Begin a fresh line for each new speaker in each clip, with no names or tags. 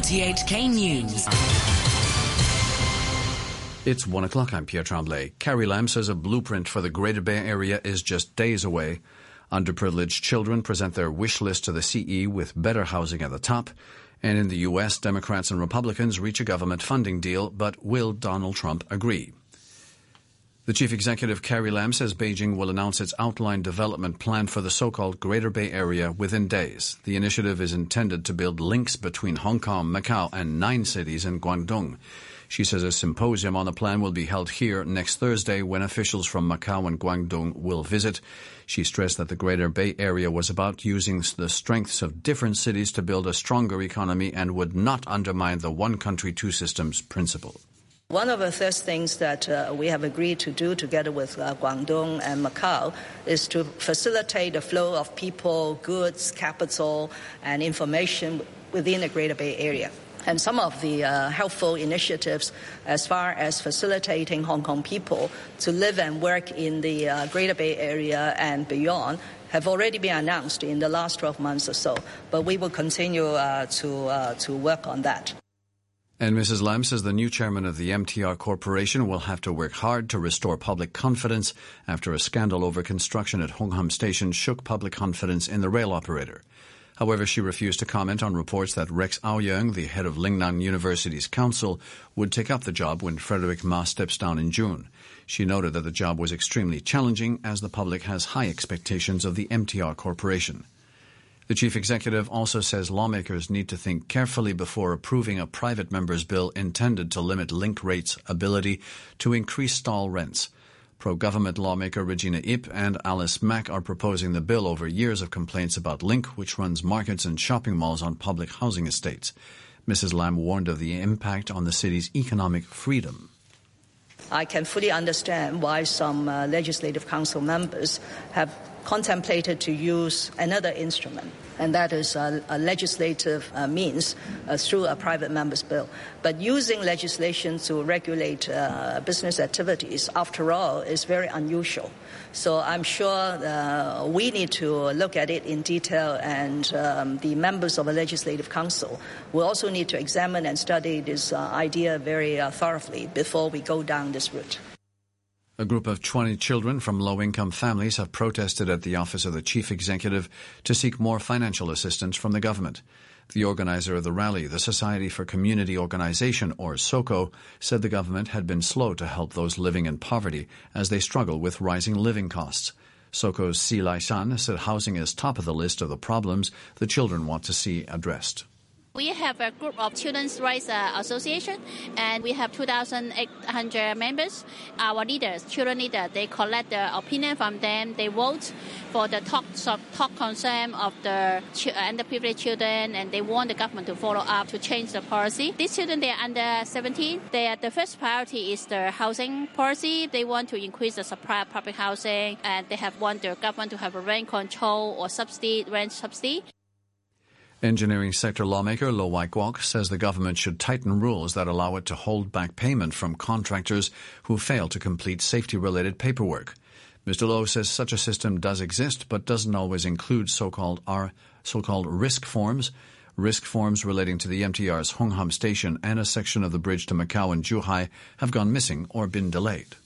RTHK News.
It's one o'clock. I'm Pierre Tremblay. Carrie Lam says a blueprint for the Greater Bay Area is just days away. Underprivileged children present their wish list to the CE with better housing at the top. And in the U.S., Democrats and Republicans reach a government funding deal, but will Donald Trump agree? The chief executive, Carrie Lam, says Beijing will announce its outline development plan for the so-called Greater Bay Area within days. The initiative is intended to build links between Hong Kong, Macau, and nine cities in Guangdong. She says a symposium on the plan will be held here next Thursday when officials from Macau and Guangdong will visit. She stressed that the Greater Bay Area was about using the strengths of different cities to build a stronger economy and would not undermine the one country, two systems principle.
One of the first things that uh, we have agreed to do together with uh, Guangdong and Macau is to facilitate the flow of people, goods, capital, and information within the Greater Bay Area. And some of the uh, helpful initiatives as far as facilitating Hong Kong people to live and work in the uh, Greater Bay Area and beyond have already been announced in the last 12 months or so. But we will continue uh, to, uh, to work on that.
And Mrs. Lam says the new chairman of the MTR Corporation will have to work hard to restore public confidence after a scandal over construction at Hung Hom Station shook public confidence in the rail operator. However, she refused to comment on reports that Rex Au-yeung, the head of Lingnan University's council, would take up the job when Frederick Ma steps down in June. She noted that the job was extremely challenging as the public has high expectations of the MTR Corporation. The chief executive also says lawmakers need to think carefully before approving a private member's bill intended to limit Link REIT's ability to increase stall rents. Pro-government lawmaker Regina Ip and Alice Mak are proposing the bill over years of complaints about Link, which runs markets and shopping malls on public housing estates. Mrs. Lam warned of the impact on the city's economic freedom.
I can fully understand why some uh, legislative council members have contemplated to use another instrument, and that is a, a legislative uh, means uh, through a private member's bill. But using legislation to regulate uh, business activities, after all, is very unusual. So I'm sure uh, we need to look at it in detail, and um, the members of the Legislative Council will also need to examine and study this uh, idea very uh, thoroughly before we go down this route.
A group of 20 children from low-income families have protested at the office of the chief executive to seek more financial assistance from the government. The organizer of the rally, the Society for Community Organization, or SOCO, said the government had been slow to help those living in poverty as they struggle with rising living costs. SOCO's Sze Lai Shan said housing is top of the list of the problems the children want to see addressed.
We have a group of Children's Rights uh, Association, and we have 2,800 members. Our leaders, children leaders, they collect the opinion from them. They vote for the top top concern of the underprivileged children, and they want the government to follow up to change the policy. These children, they are under 17. They are, the first priority is the housing policy. They want to increase the supply of public housing, and they have want the government to have a rent control or subsidy, rent subsidy.
Engineering sector lawmaker Lo Wai Kwok says the government should tighten rules that allow it to hold back payment from contractors who fail to complete safety-related paperwork. Mr. Lo says such a system does exist, but doesn't always include so-called so-called RISC forms. RISC forms relating to the MTR's Hung Hom station and a section of the bridge to Macau and Zhuhai have gone missing or been delayed.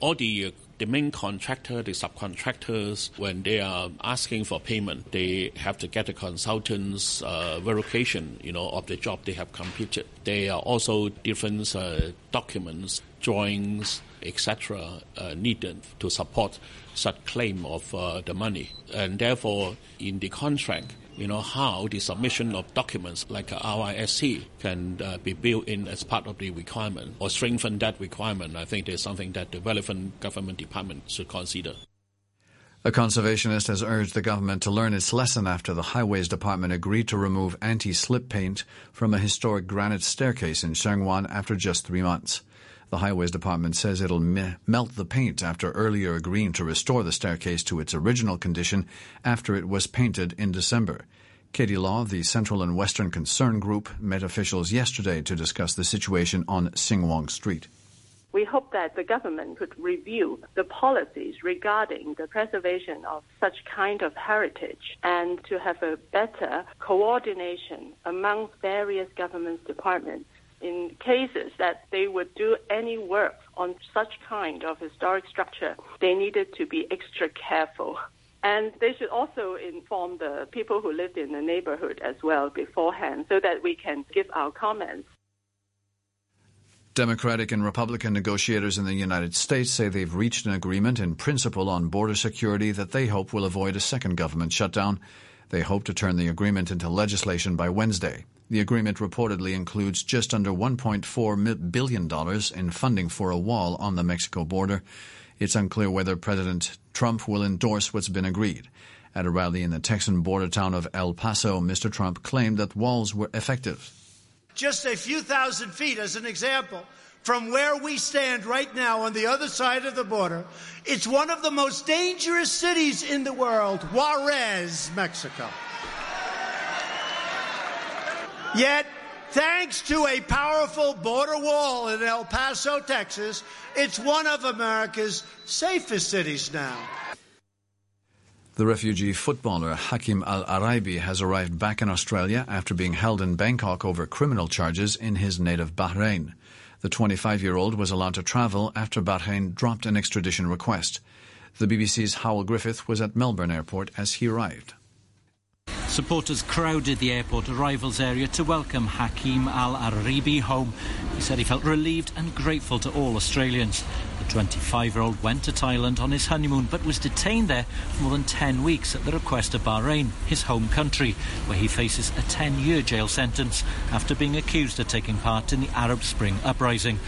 All the the main contractor, the subcontractors, when they are asking for payment, they have to get the consultant's uh, verification, you know, of the job they have completed. There are also different uh, documents, drawings, etc., uh, needed to support such claim of uh, the money, and therefore, in the contract, you know, how the submission of documents like RISC can uh, be built in as part of the requirement or strengthen that requirement. I think there's something that the relevant government department should consider.
A conservationist has urged the government to learn its lesson after the Highways Department agreed to remove anti-slip paint from a historic granite staircase in Sheung after just three months. The Highways Department says it'll me- melt the paint after earlier agreeing to restore the staircase to its original condition after it was painted in December. Katie Law of the Central and Western Concern Group met officials yesterday to discuss the situation on Sing Wong Street.
We hope that the government could review the policies regarding the preservation of such kind of heritage and to have a better coordination among various government departments in cases that they would do any work on such kind of historic structure, they needed to be extra careful. And they should also inform the people who lived in the neighborhood as well beforehand so that we can give our comments.
Democratic and Republican negotiators in the United States say they've reached an agreement in principle on border security that they hope will avoid a second government shutdown. They hope to turn the agreement into legislation by Wednesday. The agreement reportedly includes just under $1.4 billion in funding for a wall on the Mexico border. It's unclear whether President Trump will endorse what's been agreed. At a rally in the Texan border town of El Paso, Mr. Trump claimed that walls were effective
just a few thousand feet as an example from where we stand right now on the other side of the border. It's one of the most dangerous cities in the world, Juarez, Mexico. Yet, thanks to a powerful border wall in El Paso, Texas, it's one of America's safest cities now.
The refugee footballer Hakeem Al Araibi has arrived back in Australia after being held in Bangkok over criminal charges in his native Bahrain. The 25 year old was allowed to travel after Bahrain dropped an extradition request. The BBC's Hywel Griffith was at Melbourne Airport as he arrived.
Supporters crowded the airport arrivals area to welcome Hakeem Al Araibi home. He said he felt relieved and grateful to all Australians. The 25 year old went to Thailand on his honeymoon but was detained there for more than 10 weeks at the request of Bahrain, his home country, where he faces a 10 year jail sentence after being accused of taking part in the Arab Spring uprising.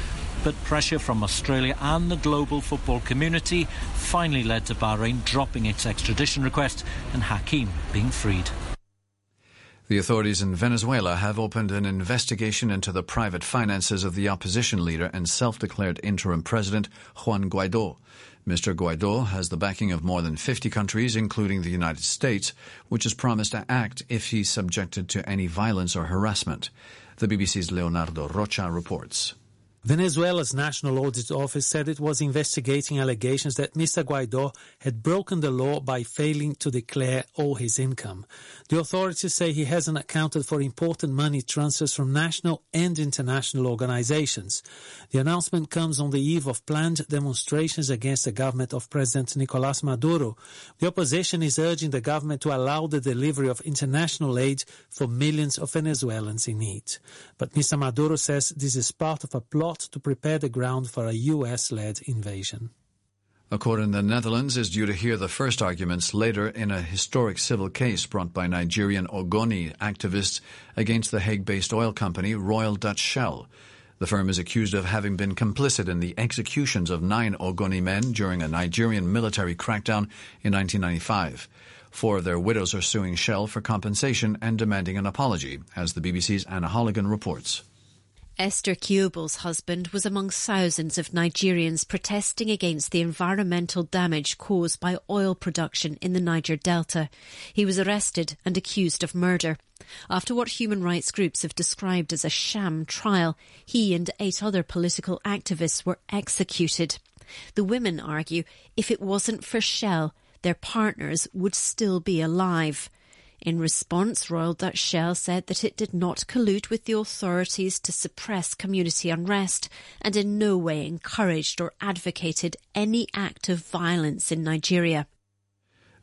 But pressure from Australia and the global football community finally led to Bahrain dropping its extradition request and Hakeem being freed.
The authorities in Venezuela have opened an investigation into the private finances of the opposition leader and self-declared interim president Juan Guaido. Mr. Guaido has the backing of more than 50 countries, including the United States, which has promised to act if he's subjected to any violence or harassment. The BBC's Leonardo Rocha reports.
Venezuela's National Audit Office said it was investigating allegations that Mr. Guaido had broken the law by failing to declare all his income. The authorities say he hasn't accounted for important money transfers from national and international organizations. The announcement comes on the eve of planned demonstrations against the government of President Nicolas Maduro. The opposition is urging the government to allow the delivery of international aid for millions of Venezuelans in need. But Mr. Maduro says this is part of a plot to prepare the ground for a US-led invasion.
A court in the Netherlands is due to hear the first arguments later in a historic civil case brought by Nigerian Ogoni activists against the Hague-based oil company Royal Dutch Shell. The firm is accused of having been complicit in the executions of nine Ogoni men during a Nigerian military crackdown in 1995. Four of their widows are suing Shell for compensation and demanding an apology, as the BBC's Anna Holligan reports.
Esther Kiobel's husband was among thousands of Nigerians protesting against the environmental damage caused by oil production in the Niger Delta. He was arrested and accused of murder. After what human rights groups have described as a sham trial, he and eight other political activists were executed. The women argue if it wasn't for Shell, their partners would still be alive. In response, Royal Dutch Shell said that it did not collude with the authorities to suppress community unrest and in no way encouraged or advocated any act of violence in Nigeria.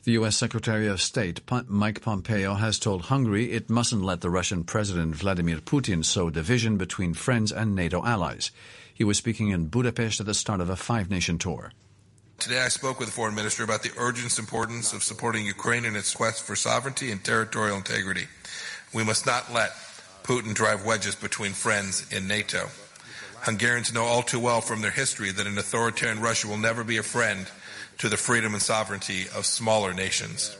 The U.S. Secretary of State Mike Pompeo has told Hungary it mustn't let the Russian President Vladimir Putin sow division between friends and NATO allies. He was speaking in Budapest at the start of a five nation tour.
Today I spoke with the foreign minister about the urgent importance of supporting Ukraine in its quest for sovereignty and territorial integrity. We must not let Putin drive wedges between friends in NATO. Hungarians know all too well from their history that an authoritarian Russia will never be a friend to the freedom and sovereignty of smaller nations.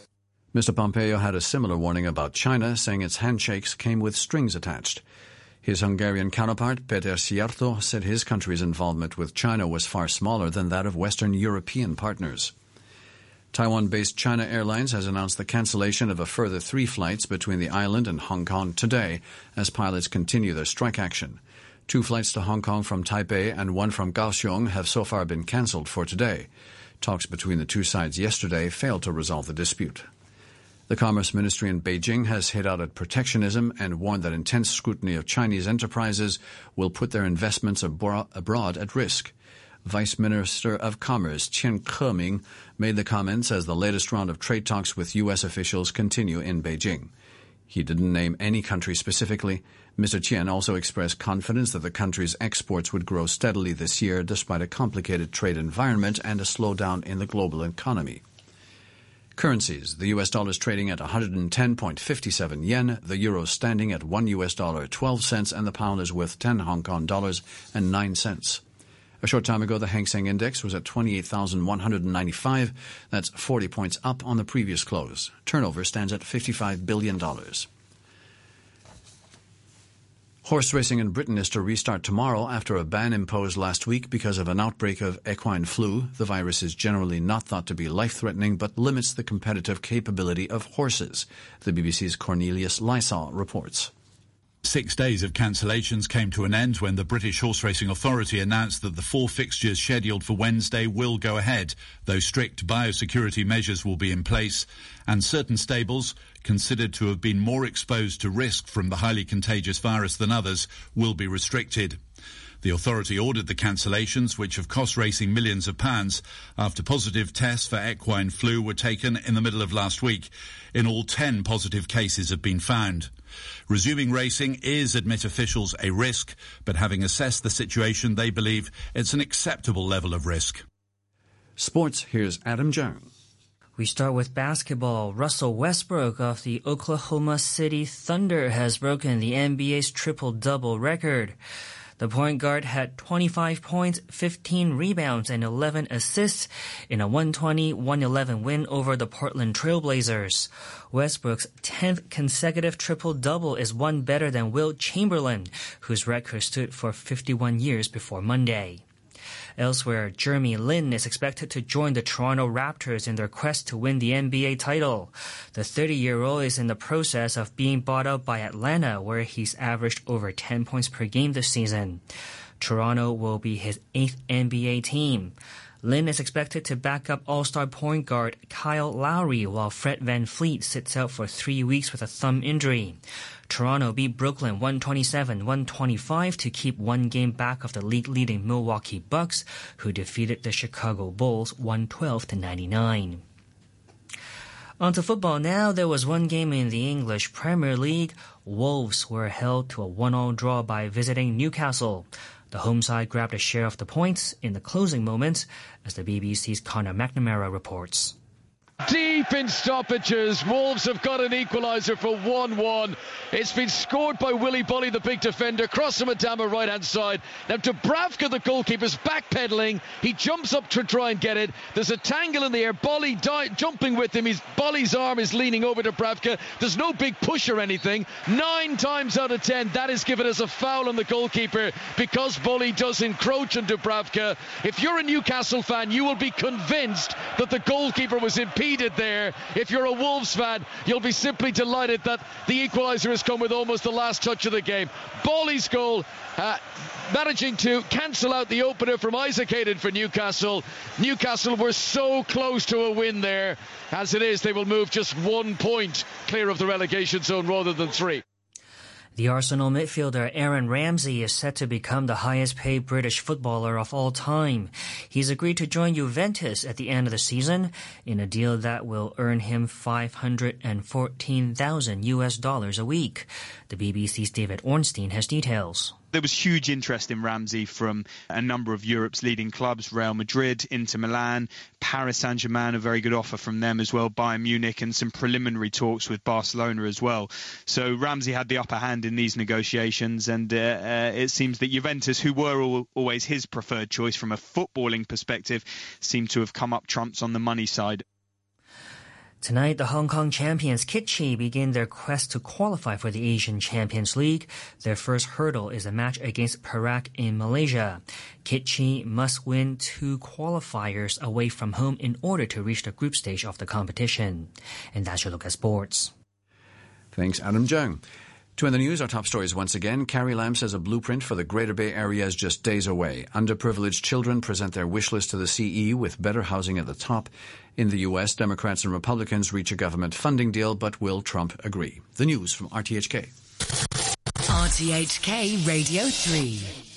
Mr. Pompeo had a similar warning about China, saying its handshakes came with strings attached. His Hungarian counterpart, Peter Szijjártó, said his country's involvement with China was far smaller than that of Western European partners. Taiwan-based China Airlines has announced the cancellation of a further three flights between the island and Hong Kong today as pilots continue their strike action. Two flights to Hong Kong from Taipei and one from Kaohsiung have so far been cancelled for today. Talks between the two sides yesterday failed to resolve the dispute. The Commerce Ministry in Beijing has hit out at protectionism and warned that intense scrutiny of Chinese enterprises will put their investments abroad at risk. Vice Minister of Commerce Qian Keming made the comments as the latest round of trade talks with U.S. officials continue in Beijing. He didn't name any country specifically. Mr. Qian also expressed confidence that the country's exports would grow steadily this year despite a complicated trade environment and a slowdown in the global economy. Currencies. The US dollar is trading at 110.57 yen, the euro standing at 1 US dollar 12 cents, and the pound is worth 10 Hong Kong dollars and 9 cents. A short time ago, the Hang Seng Index was at 28,195. That's 40 points up on the previous close. Turnover stands at $55 billion. Horse racing in Britain is to restart tomorrow after a ban imposed last week because of an outbreak of equine flu. The virus is generally not thought to be life-threatening but limits the competitive capability of horses. The BBC's Cornelius Lysaght reports.
Six days of cancellations came to an end when the British Horse Racing Authority announced that the four fixtures scheduled for Wednesday will go ahead, though strict biosecurity measures will be in place, and certain stables, considered to have been more exposed to risk from the highly contagious virus than others, will be restricted. The authority ordered the cancellations, which have cost racing millions of pounds, after positive tests for equine flu were taken in the middle of last week. In all, 10 positive cases have been found. Resuming racing is, admit officials, a risk, but having assessed the situation, they believe it's an acceptable level of risk.
Sports, here's Adam Jones.
We start with basketball. Russell Westbrook of the Oklahoma City Thunder has broken the NBA's triple-double record. The point guard had 25 points, 15 rebounds, and 11 assists in a 120-111 win over the Portland Trailblazers. Westbrook's 10th consecutive triple-double is one better than Wilt Chamberlain, whose record stood for 51 years before Monday. Elsewhere, Jeremy Lin is expected to join the Toronto Raptors in their quest to win the NBA title. The 30-year-old is in the process of being bought out by Atlanta, where he's averaged over 10 points per game this season. Toronto will be his eighth NBA team. Lin is expected to back up All-Star point guard Kyle Lowry while Fred Van VanVleet sits out for three weeks with a thumb injury. Toronto beat Brooklyn 127-125 to keep one game back of the league-leading Milwaukee Bucks, who defeated the Chicago Bulls 112-99. On to football now. There was one game in the English Premier League. Wolves were held to a one-all draw by visiting Newcastle. The home side grabbed a share of the points in the closing moments, as the BBC's Conor McNamara reports.
Deep in stoppages, Wolves have got an equaliser for 1-1. It's been scored by Willy Boly, the big defender, cross from Adama right hand side. Now Dubravka, the goalkeeper's backpedaling. He jumps up to try and get it. There's a tangle in the air. Boly di- jumping with him. His Boly's arm is leaning over Dubravka. There's no big push or anything. Nine times out of ten, that is given as a foul on the goalkeeper because Boly does encroach on Dubravka. If you're a Newcastle fan, you will be convinced that the goalkeeper was impeded there. If you're a Wolves fan, you'll be simply delighted that the equaliser has come with almost the last touch of the game. Boly's goal. Uh, managing to cancel out the opener from Isaac Hayden for Newcastle. Newcastle were so close to a win there. As it is, they will move just one point clear of the relegation zone rather than three.
The Arsenal midfielder Aaron Ramsey is set to become the highest paid British footballer of all time. He's agreed to join Juventus at the end of the season in a deal that will earn him 514,000 US dollars a week. The BBC's David Ornstein has details.
There was huge interest in Ramsey from a number of Europe's leading clubs, Real Madrid, Inter Milan, Paris Saint-Germain, a very good offer from them as well, Bayern Munich, and some preliminary talks with Barcelona as well. So Ramsey had the upper hand in these negotiations, and uh, uh, it seems that Juventus, who were all, always his preferred choice from a footballing perspective, seem to have come up trumps on the money side.
Tonight, the Hong Kong champions Kitchee begin their quest to qualify for the Asian Champions League. Their first hurdle is a match against Perak in Malaysia. Kitchee must win two qualifiers away from home in order to reach the group stage of the competition. And that's your look at sports.
Thanks, Adam Jung. To end the news, our top stories once again. Carrie Lam says a blueprint for the Greater Bay Area is just days away. Underprivileged children present their wish list to the CE with better housing at the top. In the U.S., Democrats and Republicans reach a government funding deal, but will Trump agree? The news from RTHK.
RTHK Radio 3.